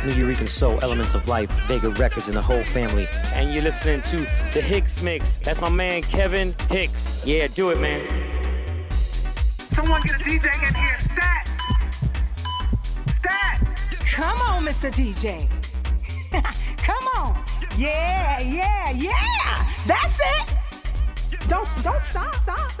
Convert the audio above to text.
Nuyorican Soul, Elements of Life, Vega Records, and the whole family. And you're listening to the HixMix. That's my man Kevin Hicks. Yeah, do it, man. Someone get a DJ in here. Stat. Stat. Come on, Mr. DJ. Come on. Yeah, yeah, yeah. That's it. Don't don't stop, stop, stop, stop. stop.